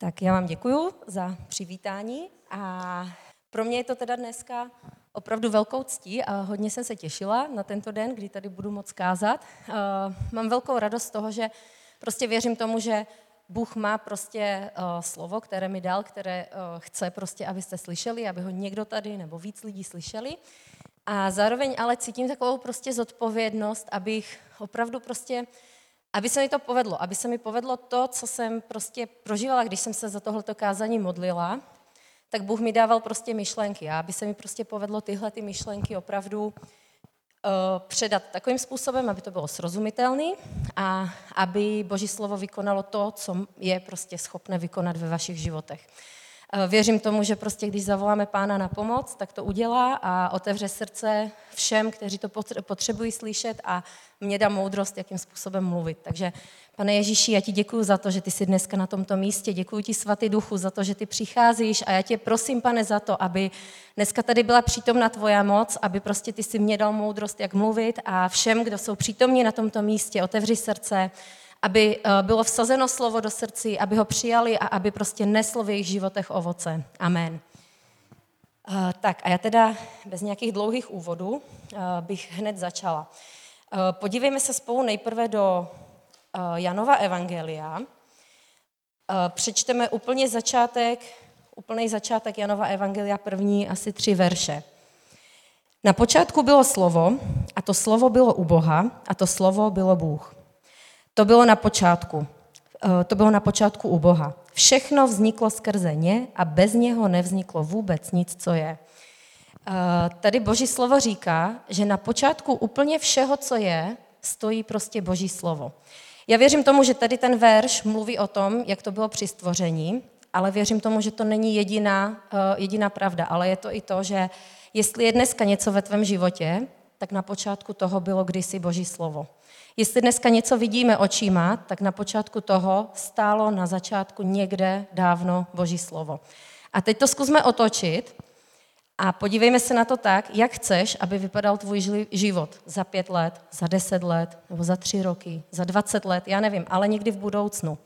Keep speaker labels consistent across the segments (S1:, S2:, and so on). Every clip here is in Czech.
S1: Tak já vám děkuji za přivítání a pro mě je to teda dneska opravdu velkou ctí a hodně jsem se těšila na tento den, kdy tady budu moc kázat. Uh, mám velkou radost z toho, že prostě věřím tomu, že Bůh má prostě uh, slovo, které mi dal, které uh, chce prostě, abyste slyšeli, aby ho někdo tady nebo víc lidí slyšeli. A zároveň ale cítím takovou prostě zodpovědnost, abych opravdu prostě aby se mi to povedlo, aby se mi povedlo to, co jsem prostě prožívala, když jsem se za tohleto kázání modlila, tak Bůh mi dával prostě myšlenky a aby se mi prostě povedlo tyhle ty myšlenky opravdu uh, předat takovým způsobem, aby to bylo srozumitelné a aby Boží slovo vykonalo to, co je prostě schopné vykonat ve vašich životech. Eh, věřím tomu, že prostě když zavoláme pána na pomoc, tak to udělá a otevře srdce všem, kteří to potřebují slyšet a mě dá moudrost, jakým způsobem mluvit. Takže pane Ježíši, já ti děkuji za to, že ty jsi dneska na tomto místě. Děkuji ti, svatý duchu, za to, že ty přicházíš a já tě prosím, pane, za to, aby dneska tady byla přítomna tvoja moc, aby prostě ty si mě dal moudrost, jak mluvit a všem, kdo jsou přítomní na tomto místě, otevři srdce, aby eh, bylo vsazeno slovo do srdcí, aby ho přijali a aby prostě neslo v jejich životech ovoce. Amen. Eh, tak a já teda bez nějakých dlouhých úvodů eh, bych hned začala. Podívejme se spolu nejprve do Janova Evangelia. Přečteme úplně začátek, úplný začátek Janova Evangelia, první asi tři verše. Na počátku bylo slovo a to slovo bylo u Boha a to slovo bylo Bůh. To bylo na počátku. Eh, to bylo na počátku u Boha. Všechno vzniklo skrze ně a bez něho nevzniklo vůbec nic, co je. Eh, tady Boží slovo říká, že na počátku úplně všeho, co je, stojí prostě Boží slovo. Já věřím tomu, že tady ten verš mluví o tom, jak to bylo při stvoření, ale věřím tomu, že to není jediná, eh, jediná pravda, ale je to i to, že jestli je dneska něco ve tvém životě, tak na počátku toho bylo kdysi Boží slovo. Jestli dneska něco vidíme očima, tak na počátku toho stálo na začátku někde dávno Boží slovo. A teď to zkusme otočit a podívejme se na to tak, jak chceš, aby vypadal tvůj život za pět let, za deset let, nebo za tři roky, za dvacet let, já nevím, ale někdy v budoucnu.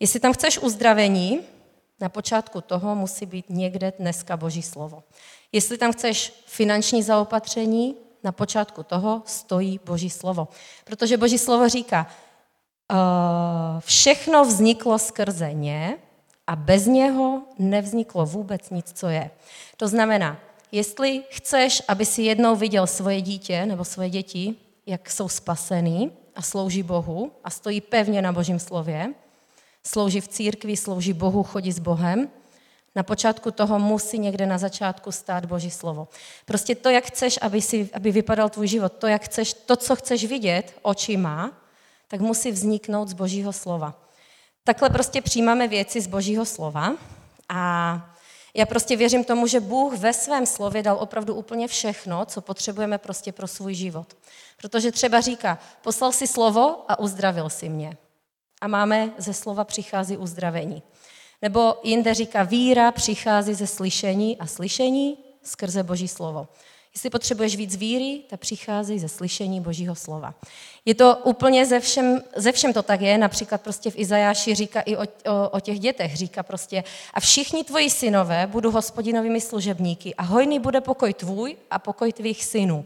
S1: Jestli tam chceš uzdravení, na počátku toho musí být někde dneska Boží slovo. Jestli tam chceš finanční zaopatření, na počátku toho stojí Boží slovo. Protože Boží slovo říká, uh, všechno vzniklo skrze ně a bez něho nevzniklo vůbec nic, co je. To znamená, jestli chceš, aby si jednou viděl svoje dítě nebo svoje děti, jak jsou spasený a slouží Bohu a stojí pevně na Božím slově, slouží v církvi, slouží Bohu, chodí s Bohem, na počátku toho musí někde na začátku stát Boží slovo. Prostě to, jak chceš, aby, si, aby vypadal tvůj život, to, jak chceš, to, co chceš vidět očima, tak musí vzniknout z Božího slova. Takhle prostě přijímáme věci z Božího slova a já prostě věřím tomu, že Bůh ve svém slově dal opravdu úplně všechno, co potřebujeme prostě pro svůj život. Protože třeba říká, poslal si slovo a uzdravil si mě. A máme ze slova přichází uzdravení. Nebo jinde říká, víra přichází ze slyšení a slyšení skrze Boží slovo. Jestli potřebuješ víc víry, tak přichází ze slyšení Božího slova. Je to úplně ze všem, ze všem to tak je, například prostě v Izajáši říká i o, o, o těch dětech, říká prostě a všichni tvoji synové budou hospodinovými služebníky a hojný bude pokoj tvůj a pokoj tvých synů.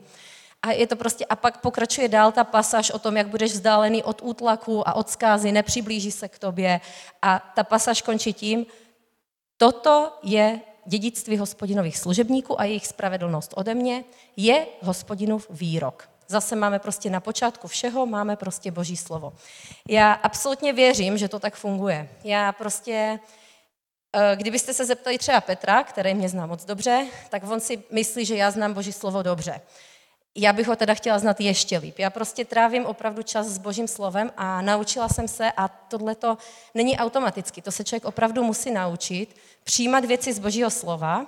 S1: A je to prostě, a pak pokračuje dál ta pasáž o tom, jak budeš vzdálený od útlaku a od zkázy, nepřiblíží se k tobě. A ta pasáž končí tím, toto je dědictví hospodinových služebníků a jejich spravedlnost ode mě, je hospodinův výrok. Zase máme prostě na počátku všeho, máme prostě boží slovo. Já absolutně věřím, že to tak funguje. Já prostě, eh, kdybyste se zeptali třeba Petra, který mě zná moc dobře, tak on si myslí, že já znám boží slovo dobře já bych ho teda chtěla znát ještě líp. Já prostě trávím opravdu čas s božím slovem a naučila jsem se, a tohle to není automaticky, to se člověk opravdu musí naučit, přijímat věci z božího slova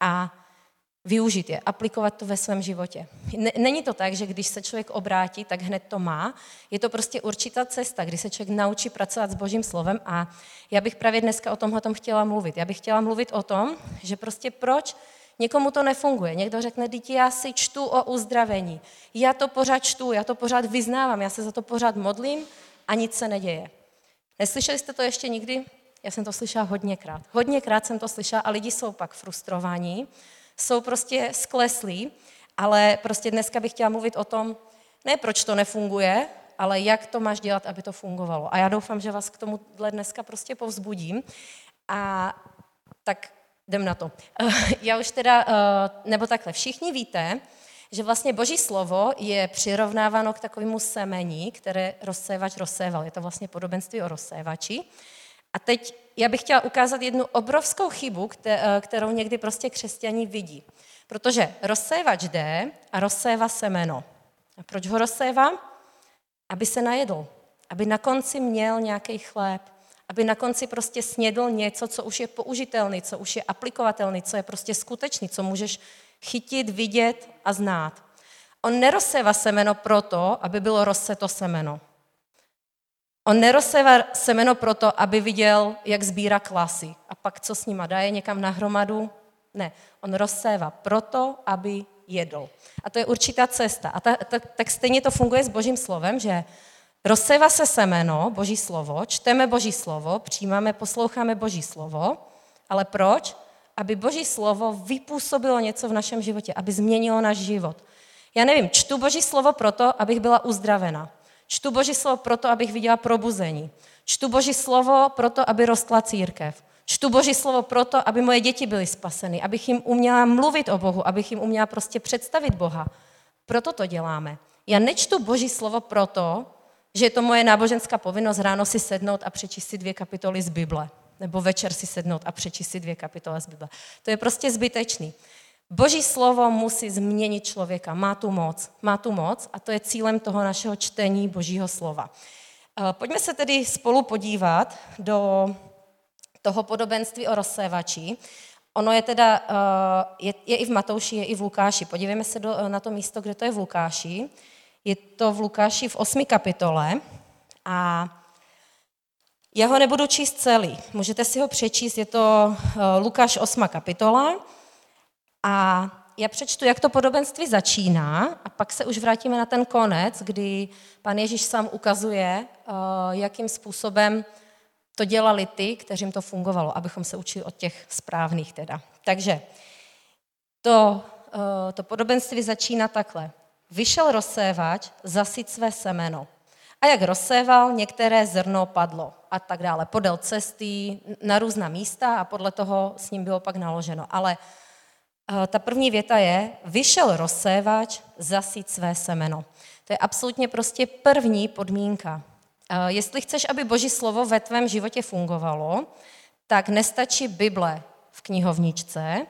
S1: a využít je, aplikovat to ve svém životě. Není to tak, že když se člověk obrátí, tak hned to má. Je to prostě určitá cesta, kdy se člověk naučí pracovat s božím slovem a já bych právě dneska o tomhle tom chtěla mluvit. Já bych chtěla mluvit o tom, že prostě proč Někomu to nefunguje. Někdo řekne, dítě, já si čtu o uzdravení. Já to pořád čtu, já to pořád vyznávám, já se za to pořád modlím a nic se neděje. Neslyšeli jste to ještě nikdy? Já jsem to slyšela hodněkrát. Hodněkrát jsem to slyšela a lidi jsou pak frustrovaní, jsou prostě skleslí, ale prostě dneska bych chtěla mluvit o tom, ne proč to nefunguje, ale jak to máš dělat, aby to fungovalo. A já doufám, že vás k tomu dneska prostě povzbudím. A tak jdem na to. Já už teda, eh, nebo takhle, všichni víte, že vlastně boží slovo je přirovnáváno k takovému semení, které rozsévač rozséval. Je to vlastně podobenství o rozsévači. A teď já bych chtěla ukázat jednu obrovskou chybu, eh, kterou někdy prostě křesťaní vidí. Protože rozsévač jde a rozsévá semeno. A proč ho rozsévá? Aby se najedl. Aby na konci měl nějaký chléb. Aby na konci prostě snědl něco, co už je použitelný, co už je aplikovatelný, co je prostě skutečný, co můžeš chytit, vidět a znát. On nerozsévá semeno proto, aby bylo rozseto semeno. On nerozsévá semeno proto, aby viděl, jak sbírá klasy. A pak co s nima dá je někam na hromadu? Ne, on rozsévá proto, aby jedl. A to je určitá cesta. A ta, ta, tak stejně to funguje s božím slovem, že rozsévá se semeno, boží slovo, čteme boží slovo, přijímáme, posloucháme boží slovo, ale proč? Aby boží slovo vypůsobilo něco v našem životě, aby změnilo náš život. Já nevím, čtu boží slovo proto, abych byla uzdravena. Čtu boží slovo proto, abych viděla probuzení. Čtu boží slovo proto, aby rostla církev. Čtu Boží slovo proto, aby moje děti byly spaseny, abych jim uměla mluvit o Bohu, abych jim uměla prostě představit Boha. Proto to děláme. Já nečtu Boží slovo proto, že je to moje náboženská povinnost ráno si sednout a přečíst si dvě kapitoly z Bible. Nebo večer si sednout a přečíst si dvě kapitoly z Bible. To je prostě zbytečný. Boží slovo musí změnit člověka. Má tu moc. Má tu moc a to je cílem toho našeho čtení Božího slova. Eh, pojďme se tedy spolu podívat do toho podobenství o rozsévači. Ono je teda, eh, je, je i v Matouši, je i v Lukáši. Podívejme se do, na to místo, kde to je v Lukáši. Je to v Lukáši v 8. kapitole a já ho nebudu číst celý. Můžete si ho přečíst, je to eh, Lukáš 8. kapitola a já přečtu, jak to podobenství začíná a pak se už vrátíme na ten konec, kdy pan Ježíš sám ukazuje, eh, jakým způsobem to dělali ty, kterým to fungovalo, abychom se učili od těch správných teda. Takže to, eh, to podobenství začíná takhle. Vyšel rozsévač zasit své semeno. A jak rozséval, některé zrno padlo a tak dále. Podél cesty na různá místa a podle toho s ním bylo pak naloženo. Ale eh, ta první věta je, vyšel rozsévač zasit své semeno. To je absolutně prostě první podmínka. Eh, jestli chceš, aby Boží slovo ve tvém životě fungovalo, tak nestačí Bible v knihovničce,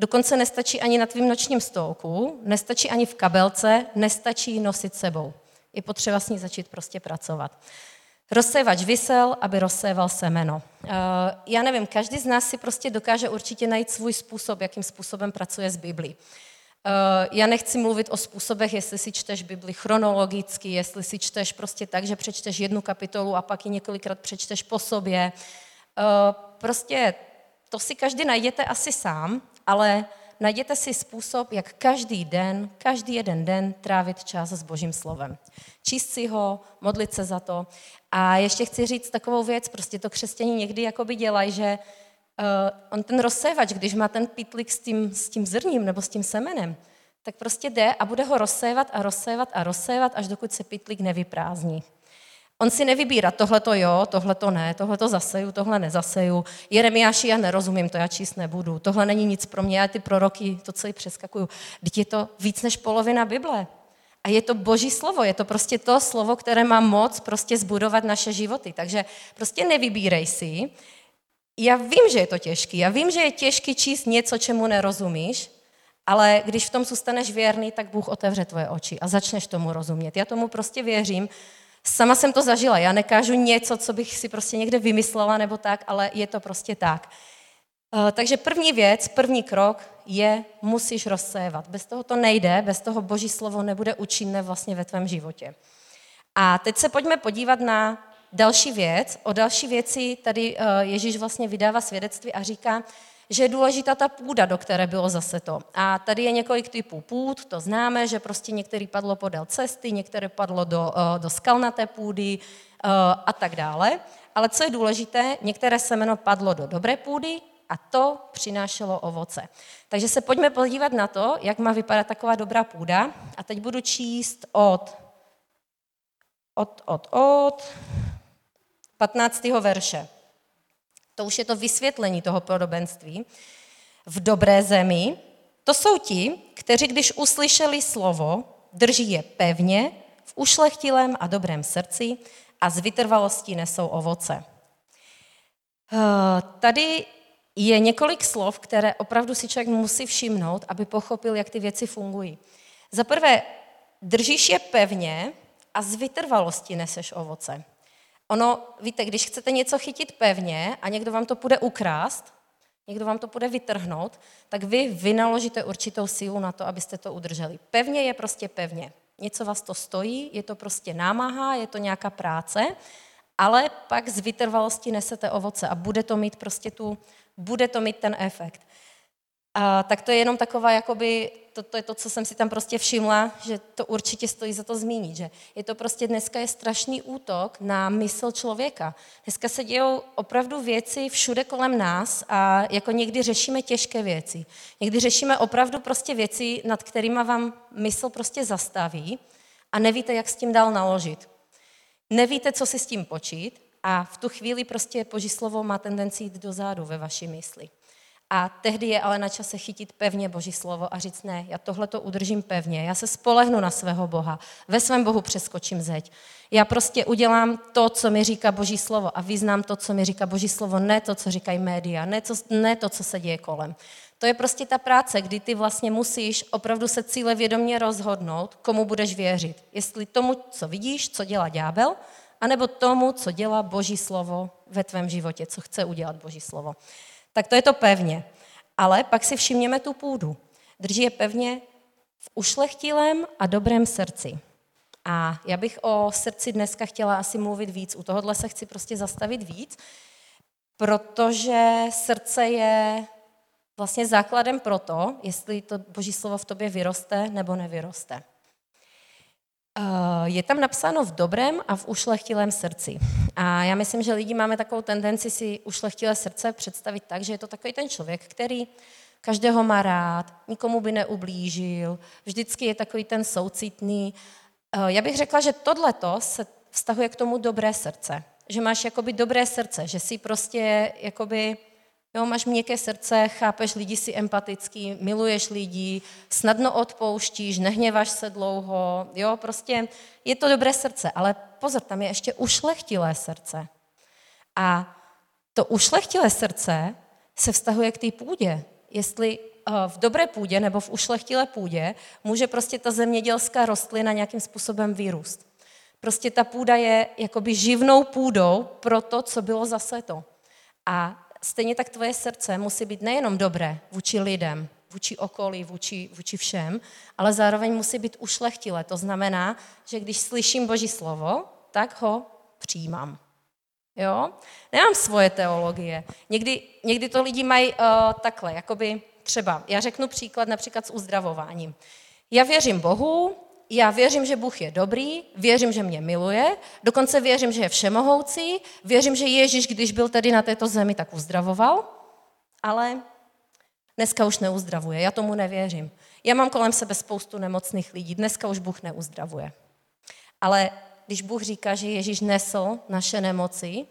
S1: dokonce nestačí ani na tvým nočním stolku, nestačí ani v kabelce, nestačí nosit sebou. Je potřeba s ní začít prostě pracovat. Rozsévač vysel, aby rozséval semeno. Eh, já nevím, každý z nás si prostě dokáže určitě najít svůj způsob, jakým způsobem pracuje s Biblí. Eh, já nechci mluvit o způsobech, jestli si čteš Bibli chronologicky, jestli si čteš prostě tak, že přečteš jednu kapitolu a pak ji několikrát přečteš po sobě. Eh, prostě to si každý najděte asi sám, ale najděte si způsob, jak každý den, každý jeden den trávit čas s Božím slovem. Číst si ho, modlit se za to. A ještě chci říct takovou věc, prostě to křesťaní někdy jakoby dělají, že uh, on ten rozsévač, když má ten pitlik s tím, s tím zrním nebo s tím semenem, tak prostě jde a bude ho rozsévat a rozsévat a rozsévat, až dokud se pitlik nevyprázdní. On si nevybírá, tohle to jo, tohle to ne, tohle to zaseju, tohle nezaseju. Jeremiáši, já nerozumím, to já číst nebudu. Tohle není nic pro mě, já ty proroky to celý přeskakuju. Teď je to víc než polovina Bible. A je to boží slovo, je to prostě to slovo, které má moc prostě zbudovat naše životy. Takže prostě nevybírej si, já vím, že je to těžký, já vím, že je těžký číst něco, čemu nerozumíš, ale když v tom zůstaneš věrný, tak Bůh otevře tvoje oči a začneš tomu rozumět. Já tomu prostě věřím. Sama jsem to zažila, já nekážu něco, co bych si prostě někde vymyslela nebo tak, ale je to prostě tak. Eh, takže první věc, první krok je, musíš rozsévat. Bez toho to nejde, bez toho boží slovo nebude účinné vlastně ve tvém životě. A teď se pojďme podívat na další věc, o další věci tady eh, Ježíš vlastně vydává svědectví a říká, že je důležitá ta půda, do které bylo zase to. A tady je několik typů půd, to známe, že prostě některý padlo podél cesty, některé padlo do, eh, do skalnaté půdy eh, a tak dále. ale co je důležité, některé semeno padlo do dobré půdy a to přinášelo ovoce. Takže se pojďme podívat na to, jak má vypadat taková dobrá půda. A teď budu číst od, od, od, od 15. verše. To už je to vysvětlení toho podobenství. V dobré zemi to jsou ti, kteří když uslyšeli slovo, drží je pevně, v ušlechtilém a dobrém srdci a z vytrvalostí nesou ovoce. Eh, tady je několik slov, které opravdu si člověk musí všimnout, aby pochopil, jak ty věci fungují. Za prvé, držíš je pevně a z vytrvalosti neseš ovoce. Ono, víte, když chcete něco chytit pevně a někdo vám to půjde ukrást, někdo vám to půjde vytrhnout, tak vy vynaložíte určitou sílu na to, abyste to udrželi. Pevně je prostě pevně. Něco vás to stojí, je to prostě námaha, je to nějaká práce, ale pak z vytrvalosti nesete ovoce a bude to mít prostě tu, bude to mít ten efekt. A, tak to je jenom taková, jakoby, to, to je to, co jsem si tam prostě všimla, že to určitě stojí za to zmínit, že je to prostě dneska je strašný útok na mysl člověka. Dneska se dějou opravdu věci všude kolem nás a jako někdy řešíme těžké věci. Někdy řešíme opravdu prostě věci, nad kterými vám mysl prostě zastaví a nevíte, jak s tím dál naložit. Nevíte, co si s tím počít a v tu chvíli prostě Boží slovo má tendenci jít dozadu ve vaší mysli. A tehdy je ale na čase chytit pevně Boží slovo a říct, ne, já tohle to udržím pevně, já se spolehnu na svého Boha, ve svém Bohu přeskočím zeď. Já prostě udělám to, co mi říká Boží slovo a vyznám to, co mi říká Boží slovo, ne to, co říkají média, ne, to, ne to, co se děje kolem. To je prostě ta práce, kdy ty vlastně musíš opravdu se cíle vědomě rozhodnout, komu budeš věřit. Jestli tomu, co vidíš, co dělá ďábel, anebo tomu, co dělá Boží slovo ve tvém životě, co chce udělat Boží slovo tak to je to pevně. Ale pak si všimněme tu půdu. Drží je pevně v ušlechtilém a dobrém srdci. A já bych o srdci dneska chtěla asi mluvit víc. U tohohle se chci prostě zastavit víc, protože srdce je vlastně základem pro to, jestli to boží slovo v tobě vyroste nebo nevyroste. Eh, je tam napsáno v dobrém a v ušlechtilém srdci. A já myslím, že lidi máme takovou tendenci si ušlechtilé srdce představit tak, že je to takový ten člověk, který každého má rád, nikomu by neublížil, vždycky je takový ten soucitný. Eh, já bych řekla, že tohleto se vztahuje k tomu dobré srdce. Že máš jakoby dobré srdce, že si prostě jakoby Jo, máš měkké srdce, chápeš lidi, si empatický, miluješ lidi, snadno odpouštíš, nehněváš se dlouho, jo, prostě je to dobré srdce, ale pozor, tam je ještě ušlechtilé srdce. A to ušlechtilé srdce se vztahuje k té půdě. Jestli eh, v dobré půdě nebo v ušlechtilé půdě může prostě ta zemědělská rostlina nějakým způsobem vyrůst. Prostě ta půda je jakoby živnou půdou pro to, co bylo zaseto. A stejně tak tvoje srdce musí být nejenom dobré vůči lidem, vůči okolí, vůči, vůči všem, ale zároveň musí být ušlechtilé. To znamená, že když slyším Boží slovo, tak ho přijímám. Jo? Nemám svoje teologie. Někdy, někdy to lidi mají uh, takhle, jakoby třeba, já řeknu příklad například s uzdravováním. Já věřím Bohu, já věřím, že Bůh je dobrý, věřím, že mě miluje, dokonce věřím, že je všemohoucí, věřím, že Ježíš, když byl tady na této zemi, tak uzdravoval, ale dneska už neuzdravuje, já tomu nevěřím. Já mám kolem sebe spoustu nemocných lidí, dneska už Bůh neuzdravuje. Ale když Bůh říká, že Ježíš nesl naše nemoci,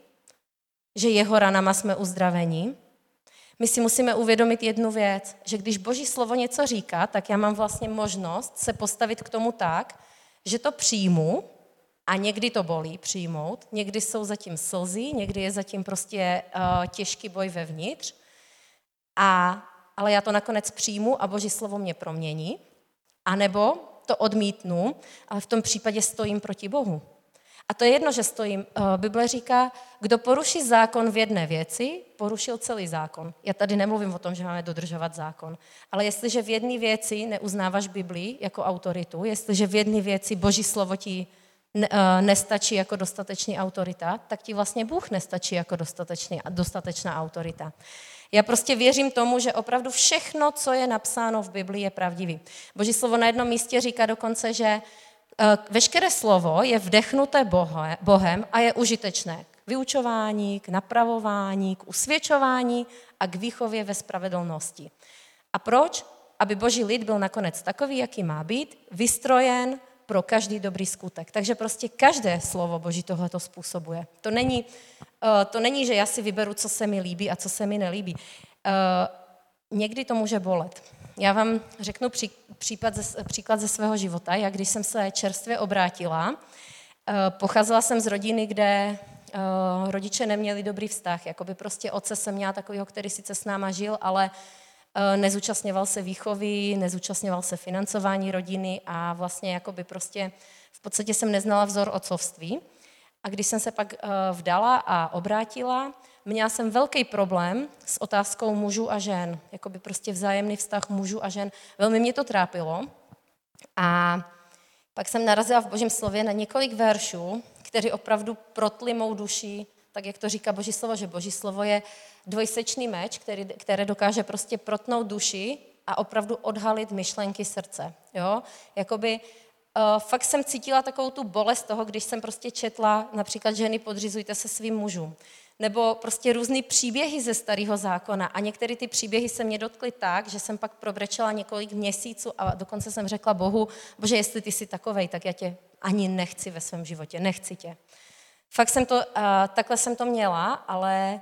S1: že jeho ranama jsme uzdraveni, my si musíme uvědomit jednu věc, že když Boží slovo něco říká, tak já mám vlastně možnost se postavit k tomu tak, že to přijmu a někdy to bolí přijmout, někdy jsou zatím slzy, někdy je zatím prostě uh, těžký boj vevnitř, a, ale já to nakonec přijmu a Boží slovo mě promění, anebo to odmítnu, ale v tom případě stojím proti Bohu. A to je jedno, že stojím. Eh, Bible říká, kdo poruší zákon v jedné věci, porušil celý zákon. Já tady nemluvím o tom, že máme dodržovat zákon. Ale jestliže v jedné věci neuznáváš Biblii jako autoritu, jestliže v jedné věci Boží slovo ti eh, nestačí jako dostatečný autorita, tak ti vlastně Bůh nestačí jako dostatečný, dostatečná autorita. Já prostě věřím tomu, že opravdu všechno, co je napsáno v Biblii, je pravdivý. Boží slovo na jednom místě říká dokonce, že veškeré slovo je vdechnuté Bohem a je užitečné vyučování, k napravování, k usvědčování a k výchově ve spravedlnosti. A proč? Aby boží lid byl nakonec takový, jaký má být, vystrojen pro každý dobrý skutek. Takže prostě každé slovo Boží tohleto způsobuje. To není, uh, to není, že já si vyberu, co se mi líbí a co se mi nelíbí. Uh, někdy to může bolet. Já vám řeknu pří, případ ze, příklad ze svého života. Jak když jsem se čerstvě obrátila, uh, pocházela jsem z rodiny, kde uh, rodiče neměli dobrý vztah. Jakoby prostě otce jsem měla takového, který sice s náma žil, ale Eh, nezúčastňoval se výchovy, nezúčastňoval se financování rodiny a vlastně jakoby prostě v podstatě jsem neznala vzor otcovství. A když jsem se pak eh, vdala a obrátila, měla jsem velký problém s otázkou mužů a žen, jakoby prostě vzájemný vztah mužů a žen. Velmi mě to trápilo. A pak jsem narazila v Božím slově na několik veršů, které opravdu protly mou duši tak jak to říká Boží slovo, že Boží slovo je dvojsečný meč, který, které dokáže prostě protnout duši a opravdu odhalit myšlenky srdce. Jo? Jakoby uh, fakt jsem cítila takovou tu bolest toho, když jsem prostě četla například ženy podřizujte se svým mužům. Nebo prostě různé příběhy ze starého zákona. A některé ty příběhy se mě dotkly tak, že jsem pak probrečela několik měsíců a dokonce jsem řekla Bohu, bože, jestli ty jsi takovej, tak já tě ani nechci ve svém životě, nechci tě. Fakt jsem to, uh, takhle jsem to měla, ale,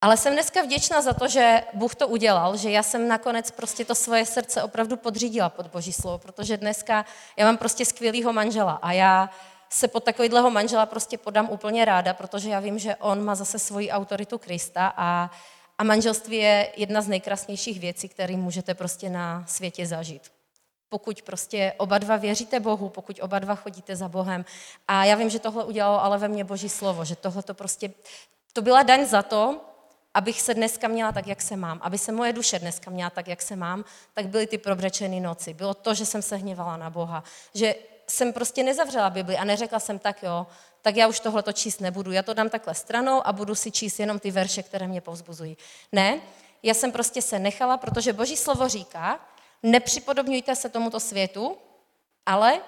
S1: ale jsem dneska vděčná za to, že Bůh to udělal, že já jsem nakonec prostě to svoje srdce opravdu podřídila pod Boží slovo, protože dneska já mám prostě skvělýho manžela a já se pod takovýhleho manžela prostě podám úplně ráda, protože já vím, že on má zase svoji autoritu Krista a, a manželství je jedna z nejkrásnějších věcí, které můžete prostě na světě zažít pokud prostě oba dva věříte Bohu, pokud oba dva chodíte za Bohem. A já vím, že tohle udělalo ale ve mně Boží slovo, že tohle to prostě, to byla daň za to, abych se dneska měla tak, jak se mám, aby se moje duše dneska měla tak, jak se mám, tak byly ty probrečené noci. Bylo to, že jsem se hněvala na Boha, že jsem prostě nezavřela Bibli a neřekla jsem tak, jo, tak já už tohle to číst nebudu. Já to dám takhle stranou a budu si číst jenom ty verše, které mě povzbuzují. Ne, já jsem prostě se nechala, protože Boží slovo říká, Nepřipodobňujte se tomuto světu, ale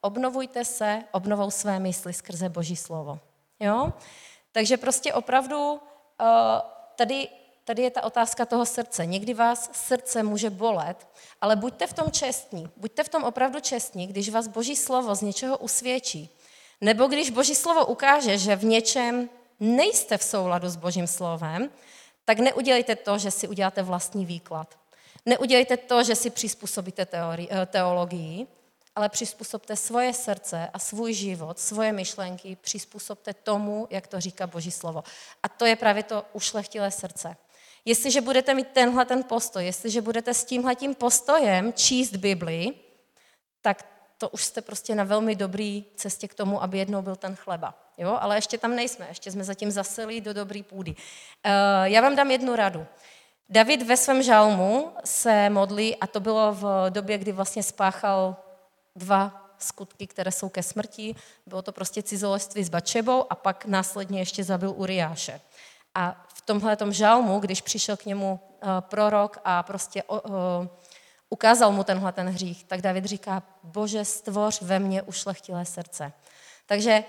S1: obnovujte se obnovou své mysli skrze Boží slovo. Jo? Takže prostě opravdu eh, tady, tady je ta otázka toho srdce. Někdy vás srdce může bolet, ale buďte v tom čestní. Buďte v tom opravdu čestní, když vás Boží slovo z něčeho usvědčí. Nebo když Boží slovo ukáže, že v něčem nejste v souladu s Božím slovem, tak neudělejte to, že si uděláte vlastní výklad. Neudělejte to, že si přizpůsobíte eh, teologii, ale přizpůsobte svoje srdce a svůj život, svoje myšlenky, přizpůsobte tomu, jak to říká Boží slovo. A to je právě to ušlechtilé srdce. Jestliže budete mít tenhle ten postoj, jestliže budete s tímhletím postojem číst Bibli, tak to už jste prostě na velmi dobrý cestě k tomu, aby jednou byl ten chleba. Jo? Ale ještě tam nejsme, ještě jsme zatím zaseli do dobrý půdy. Uh, já vám dám jednu radu. David ve svém žalmu se modlí, a to bylo v době, kdy vlastně spáchal dva skutky, které jsou ke smrti. Bylo to prostě cizoleství s Bačebou a pak následně ještě zabil Uriáše. A v tomhle žalmu, když přišel k němu uh, prorok a prostě ukázal mu tenhle ten hřích, tak David říká, bože, stvoř ve mně ušlechtilé srdce. Takže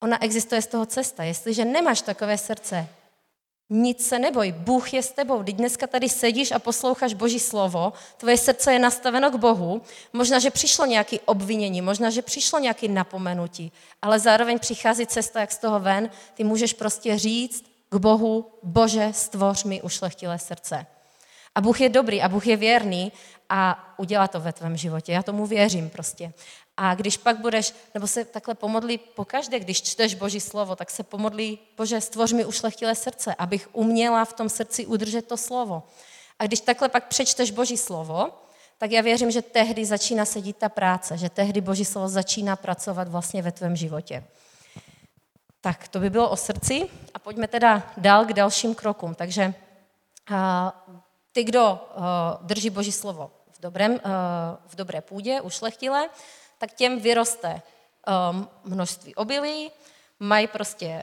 S1: ona existuje z toho cesta. Jestliže nemáš takové srdce, nic se neboj, Bůh je s tebou. Teď dneska tady sedíš a posloucháš Boží slovo, tvoje srdce je nastaveno k Bohu, možná, že přišlo nějaké obvinění, možná, že přišlo nějaké napomenutí, ale zároveň přichází cesta, jak z toho ven, ty můžeš prostě říct k Bohu, Bože, stvoř mi ušlechtilé srdce. A Bůh je dobrý a Bůh je věrný a udělá to ve tvém životě. Já tomu věřím prostě. A když pak budeš, nebo se takhle pomodlí pokaždé, když čteš Boží slovo, tak se pomodlí, Bože, stvoř mi ušlechtilé srdce, abych uměla v tom srdci udržet to slovo. A když takhle pak přečteš Boží slovo, tak já věřím, že tehdy začíná sedít ta práce, že tehdy Boží slovo začíná pracovat vlastně ve tvém životě. Tak, to by bylo o srdci a pojďme teda dál k dalším krokům. Takže ty, kdo a, drží Boží slovo v, dobrém, a, v dobré půdě, ušlechtilé, tak těm vyroste um, množství obilí, mají prostě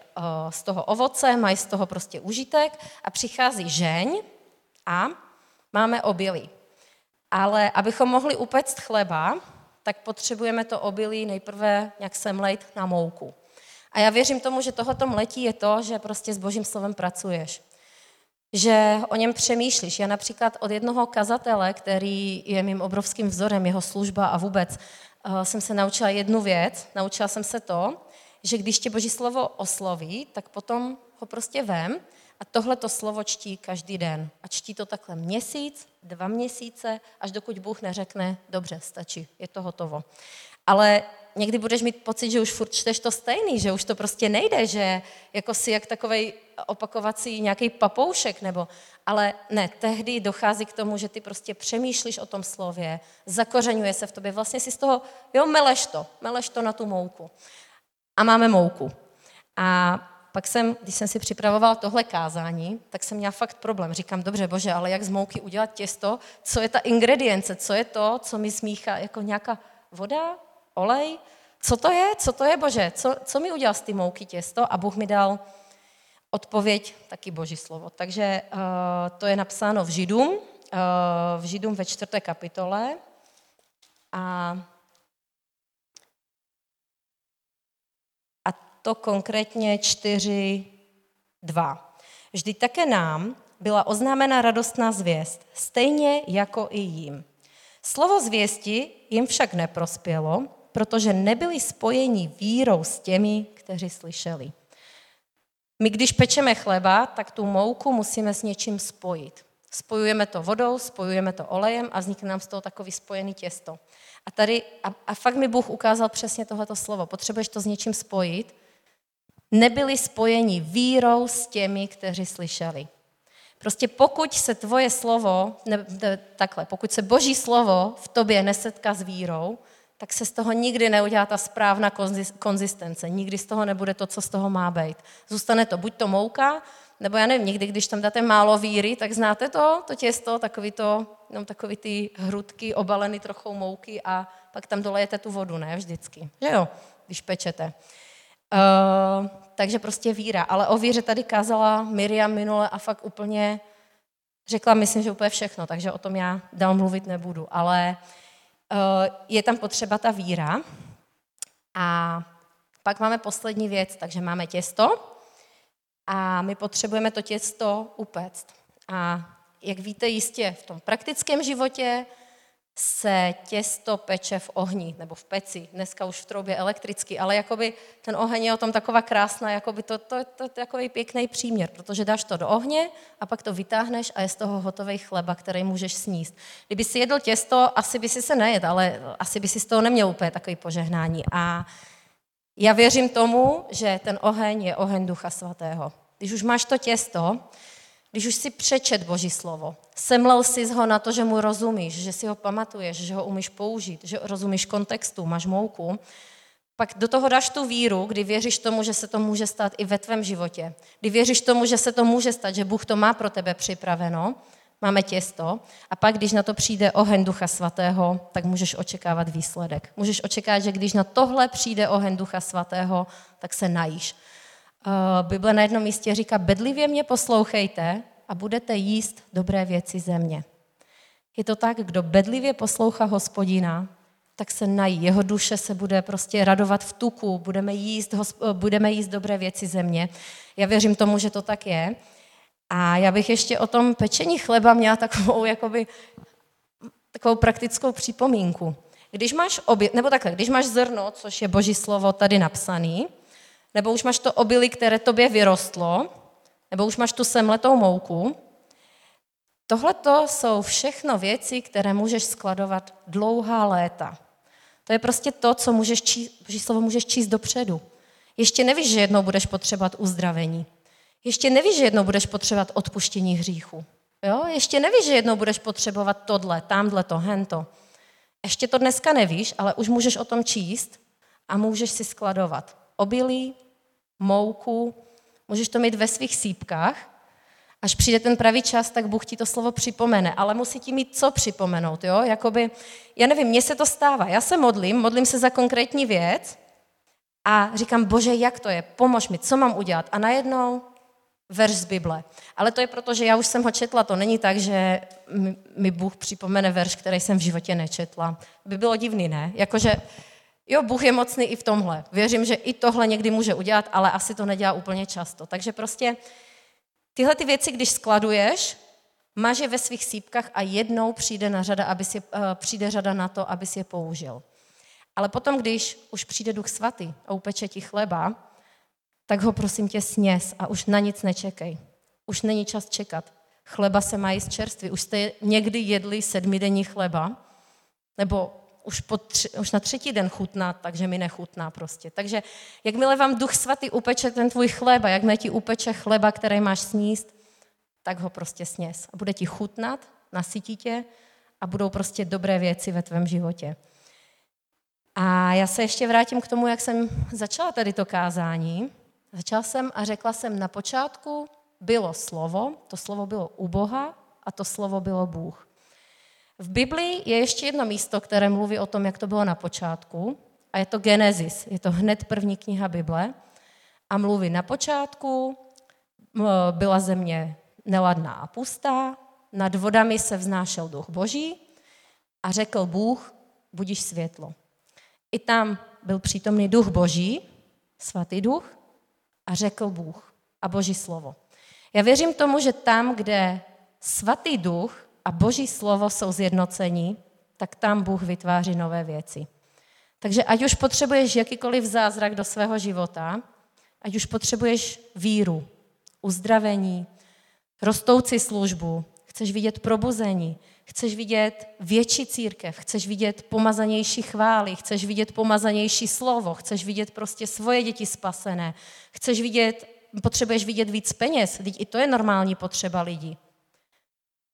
S1: z toho ovoce, mají z toho prostě užitek a přichází žeň a máme obilí. Ale abychom mohli upéct chleba, tak potřebujeme to obilí nejprve nějak semlejt na mouku. A já věřím tomu, že tohoto letí je to, že prostě s božím slovem pracuješ. Že o něm přemýšlíš. Já například od jednoho kazatele, který je mým obrovským vzorem, jeho služba a vůbec, uh, jsem se naučila jednu věc. Naučila jsem se to, že když tě boží slovo osloví, tak potom ho prostě vem a tohle to slovo čtí každý den. A čtí to takhle měsíc, dva měsíce, až dokud Bůh neřekne, dobře, stačí, je to hotovo. Ale někdy budeš mít pocit, že už furt čteš to stejný, že už to prostě nejde, že jako si jak takový opakovací nějaký papoušek, nebo, ale ne, tehdy dochází k tomu, že ty prostě přemýšlíš o tom slově, zakořenuje se v tobě, vlastně si z toho, jo, meleš to, meleš to na tu mouku. A máme mouku. A pak jsem, když jsem si připravoval tohle kázání, tak jsem měla fakt problém. Říkám, dobře, bože, ale jak z mouky udělat těsto? Co je ta ingredience? Co je to, co mi smíchá? Jako nějaká voda? Olej? Co to je? Co to je, bože? Co, co mi udělal z ty mouky těsto? A Bůh mi dal odpověď, taky boží slovo. Takže uh, to je napsáno v Židům, uh, v Židům ve čtvrté kapitole. A to konkrétně 4.2. Vždy také nám byla oznámena radostná zvěst, stejně jako i jim. Slovo zvěsti jim však neprospělo, protože nebyli spojeni vírou s těmi, kteří slyšeli. My, když pečeme chleba, tak tu mouku musíme s něčím spojit. Spojujeme to vodou, spojujeme to olejem a vznikne nám z toho takový spojený těsto. A tady, a, a fakt mi Bůh ukázal přesně tohleto slovo. Potřebuješ to s něčím spojit nebyli spojeni vírou s těmi, kteří slyšeli. Prostě pokud se tvoje slovo, ne, ne, takhle, pokud se boží slovo v tobě nesetká s vírou, tak se z toho nikdy neudělá ta správná konzistence. Nikdy z toho nebude to, co z toho má být. Zůstane to buď to mouka, nebo já nevím, někdy, když tam dáte málo víry, tak znáte to, to těsto, takový, to, no, takový ty hrudky obalený trochou mouky a pak tam dolejete tu vodu, ne vždycky. Že jo, když pečete. Uh, takže prostě víra. Ale o víře tady kázala Miriam minule a fakt úplně řekla, myslím, že úplně všechno, takže o tom já dál mluvit nebudu. Ale uh, je tam potřeba ta víra. A pak máme poslední věc, takže máme těsto a my potřebujeme to těsto upéct. A jak víte jistě, v tom praktickém životě se těsto peče v ohni nebo v peci, dneska už v troubě elektricky, ale jakoby ten oheň je o tom taková krásná, jakoby to, to, to, to takový pěkný příměr, protože dáš to do ohně a pak to vytáhneš a je z toho hotový chleba, který můžeš sníst. Kdyby si jedl těsto, asi by si se nejedl, ale asi by si z toho neměl úplně takový požehnání. A já věřím tomu, že ten oheň je oheň Ducha Svatého. Když už máš to těsto, když už si přečet Boží slovo, semlel si ho na to, že mu rozumíš, že si ho pamatuješ, že ho umíš použít, že rozumíš kontextu, máš mouku, pak do toho dáš tu víru, kdy věříš tomu, že se to může stát i ve tvém životě. Kdy věříš tomu, že se to může stát, že Bůh to má pro tebe připraveno, máme těsto, a pak, když na to přijde oheň Ducha Svatého, tak můžeš očekávat výsledek. Můžeš očekávat, že když na tohle přijde oheň Ducha Svatého, tak se najíš. Eh, Bible na jednom místě říká, bedlivě mě poslouchejte a budete jíst dobré věci země. Je to tak, kdo bedlivě poslouchá hospodina, tak se nají. Jeho duše se bude prostě radovat v tuku, budeme jíst, eh, budeme jíst dobré věci země. Já věřím tomu, že to tak je. A já bych ještě o tom pečení chleba měla takovou, jakoby, takovou praktickou připomínku. Když máš obě, nebo takhle, když máš zrno, což je boží slovo tady napsaný, nebo už máš to obilí, které tobě vyrostlo, nebo už máš tu semletou mouku. Tohle to jsou všechno věci, které můžeš skladovat dlouhá léta. To je prostě to, co můžeš číst, boží slovo můžeš číst dopředu. Ještě nevíš, že jednou budeš potřebovat uzdravení. Ještě nevíš, že jednou budeš potřebovat odpuštění hříchu. Jo? Ještě nevíš, že jednou budeš potřebovat tohle, tamhle to, hento. Ještě to dneska nevíš, ale už můžeš o tom číst a můžeš si skladovat obilí, mouku, můžeš to mít ve svých sípkách. Až přijde ten pravý čas, tak Bůh ti to slovo připomene, ale musí ti mít co připomenout, jo? Jakoby, já nevím, mně se to stává, já se modlím, modlím se za konkrétní věc a říkám, bože, jak to je, pomož mi, co mám udělat? A najednou verš z Bible. Ale to je proto, že já už jsem ho četla, to není tak, že mi Bůh připomene verš, který jsem v životě nečetla. By bylo divný, ne? Jakože Jo, Bůh je mocný i v tomhle. Věřím, že i tohle někdy může udělat, ale asi to nedělá úplně často. Takže prostě tyhle ty věci, když skladuješ, máš je ve svých sípkách a jednou přijde, na řada, aby si, uh, přijde řada na to, aby si je použil. Ale potom, když už přijde Duch Svatý a upeče ti chleba, tak ho prosím tě sněz a už na nic nečekej. Už není čas čekat. Chleba se má jíst čerstvý. Už jste někdy jedli sedmidenní chleba, nebo už, po tři, už na třetí den chutná, takže mi nechutná prostě. Takže jakmile vám Duch Svatý upeče ten tvůj chleba, jakmile ti upeče chleba, který máš sníst, tak ho prostě sněz. A bude ti chutnat, nasytí tě a budou prostě dobré věci ve tvém životě. A já se ještě vrátím k tomu, jak jsem začala tady to kázání. Začala jsem a řekla jsem, na počátku bylo slovo, to slovo bylo u Boha a to slovo bylo Bůh. V Biblii je ještě jedno místo, které mluví o tom, jak to bylo na počátku, a je to Genesis, je to hned první kniha Bible, a mluví na počátku, byla země neladná a pustá, nad vodami se vznášel duch boží a řekl Bůh, budíš světlo. I tam byl přítomný duch boží, svatý duch, a řekl Bůh a boží slovo. Já věřím tomu, že tam, kde svatý duch a boží slovo jsou zjednocení, tak tam Bůh vytváří nové věci. Takže ať už potřebuješ jakýkoliv zázrak do svého života, ať už potřebuješ víru, uzdravení, rostoucí službu, chceš vidět probuzení, chceš vidět větší církev, chceš vidět pomazanější chvály, chceš vidět pomazanější slovo, chceš vidět prostě svoje děti spasené, chceš vidět, potřebuješ vidět víc peněz, i to je normální potřeba lidí.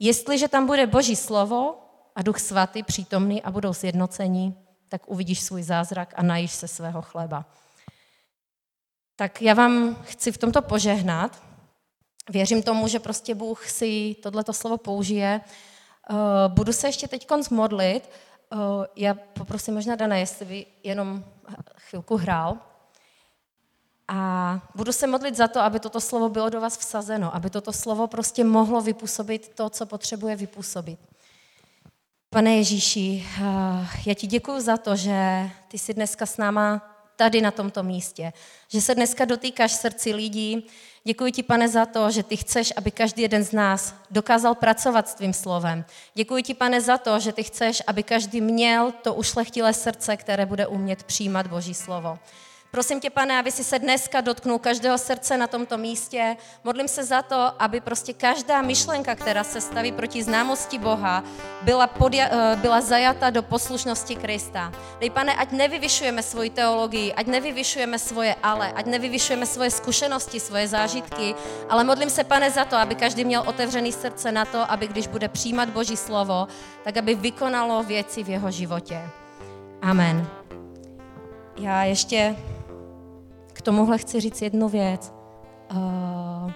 S1: Jestliže tam bude Boží slovo a Duch Svatý přítomný a budou sjednocení, tak uvidíš svůj zázrak a najíš se svého chleba. Tak já vám chci v tomto požehnat. Věřím tomu, že prostě Bůh si tohleto slovo použije. Eh, budu se ještě teď modlit. Eh, já poprosím možná Dana, jestli by jenom chvilku hrál. A budu se modlit za to, aby toto slovo bylo do vás vsazeno, aby toto slovo prostě mohlo vypůsobit to, co potřebuje vypůsobit. Pane Ježíši, eh, já ti děkuji za to, že ty jsi dneska s náma tady na tomto místě, že se dneska dotýkáš srdci lidí. Děkuji ti, pane, za to, že ty chceš, aby každý jeden z nás dokázal pracovat s tvým slovem. Děkuji ti, pane, za to, že ty chceš, aby každý měl to ušlechtilé srdce, které bude umět přijímat Boží slovo. Prosím tě, pane, aby si se dneska dotknul každého srdce na tomto místě. Modlím se za to, aby prostě každá myšlenka, která se staví proti známosti Boha, byla, podja- eh, byla zajata do poslušnosti Krista. Dej, pane, ať nevyvyšujeme svoji teologii, ať nevyvyšujeme svoje ale, ať nevyvyšujeme svoje zkušenosti, svoje zážitky, ale modlím se, pane, za to, aby každý měl otevřený srdce na to, aby když bude přijímat Boží slovo, tak aby vykonalo věci v jeho životě. Amen. Já ještě tomuhle chci říct jednu věc. Uh,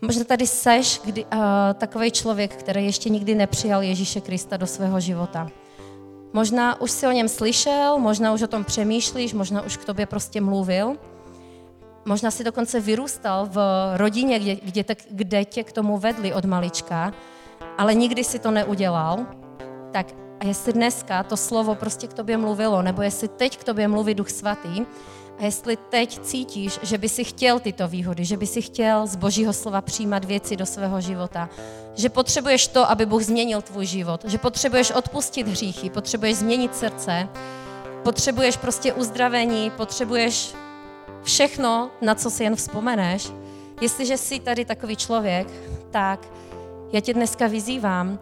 S1: možná tady seš kdy, uh, takový člověk, který ještě nikdy nepřijal Ježíše Krista do svého života. Možná už si o něm slyšel, možná už o tom přemýšlíš, možná už k tobě prostě mluvil. Možná si dokonce vyrůstal v rodině, kde, kde, te, kde tě k tomu vedli od malička, ale nikdy si to neudělal. Tak a jestli dneska to slovo prostě k tobě mluvilo, nebo jestli teď k tobě mluví Duch Svatý, a jestli teď cítíš, že by si chtěl tyto výhody, že by si chtěl z Božího slova přijímat věci do svého života, že potřebuješ to, aby Bůh změnil tvůj život, že potřebuješ odpustit hříchy, potřebuješ změnit srdce, potřebuješ prostě uzdravení, potřebuješ všechno, na co si jen vzpomeneš. Jestliže jsi tady takový člověk, tak já tě dneska vyzývám,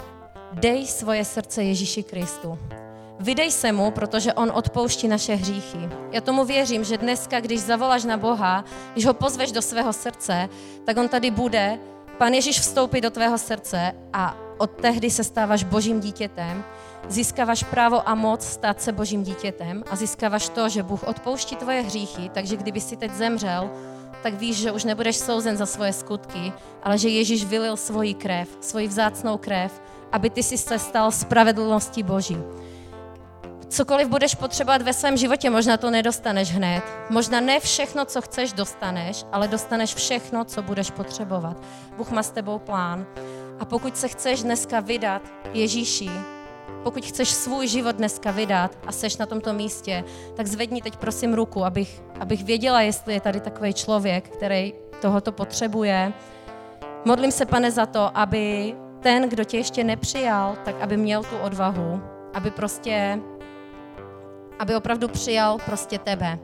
S1: dej svoje srdce Ježíši Kristu. Vydej se mu, protože on odpouští naše hříchy. Já tomu věřím, že dneska, když zavoláš na Boha, když ho pozveš do svého srdce, tak on tady bude, Pan Ježíš vstoupí do tvého srdce a od tehdy se stáváš božím dítětem, získáváš právo a moc stát se božím dítětem a získáváš to, že Bůh odpouští tvoje hříchy, takže kdyby si teď zemřel, tak víš, že už nebudeš souzen za svoje skutky, ale že Ježíš vylil svoji krev, svoji vzácnou krev, aby ty si se stal spravedlností Boží cokoliv budeš potřebovat ve svém životě, možná to nedostaneš hned. Možná ne všechno, co chceš, dostaneš, ale dostaneš všechno, co budeš potřebovat. Bůh má s tebou plán. A pokud se chceš dneska vydat Ježíši, pokud chceš svůj život dneska vydat a seš na tomto místě, tak zvedni teď prosím ruku, abych, abych věděla, jestli je tady takový člověk, který tohoto potřebuje. Modlím se, pane, za to, aby ten, kdo tě ještě nepřijal, tak aby měl tu odvahu, aby prostě, aby opravdu přijal prostě tebe.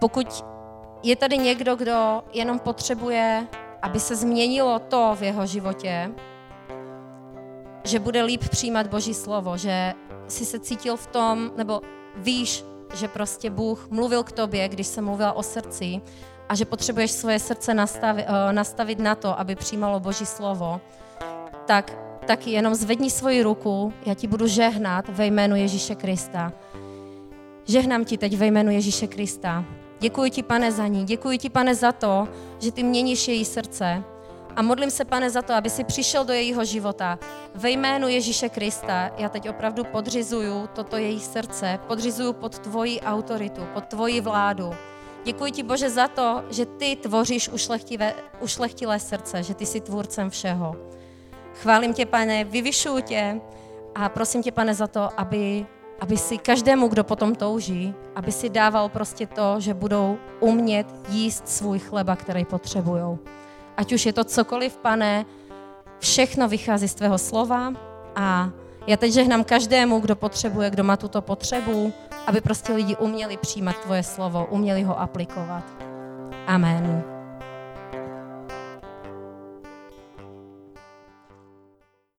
S1: Pokud je tady někdo, kdo jenom potřebuje, aby se změnilo to v jeho životě, že bude líp přijímat Boží slovo, že si se cítil v tom, nebo víš, že prostě Bůh mluvil k tobě, když se mluvila o srdci a že potřebuješ svoje srdce nastavit, uh, nastavit na to, aby přijímalo Boží slovo, tak, tak jenom zvedni svoji ruku, já ti budu žehnat ve jménu Ježíše Krista. Žehnám ti teď ve jménu Ježíše Krista. Děkuji ti, pane, za ní. Děkuji ti, pane, za to, že ty měníš její srdce. A modlím se, pane, za to, aby si přišel do jejího života. Ve jménu Ježíše Krista já teď opravdu podřizuju toto její srdce, podřizuju pod tvoji autoritu, pod tvoji vládu. Děkuji ti, Bože, za to, že ty tvoříš ušlechtivé, ušlechtilé srdce, že ty jsi tvůrcem všeho. Chválím tě, pane, vyvyšuju tě a prosím tě, pane, za to, aby aby si každému, kdo potom touží, aby si dával prostě to, že budou umět jíst svůj chleba, který potřebují. Ať už je to cokoliv, pane, všechno vychází z tvého slova a já teď žehnám každému, kdo potřebuje, kdo má tuto potřebu, aby prostě lidi uměli přijímat tvoje slovo, uměli ho aplikovat. Amen.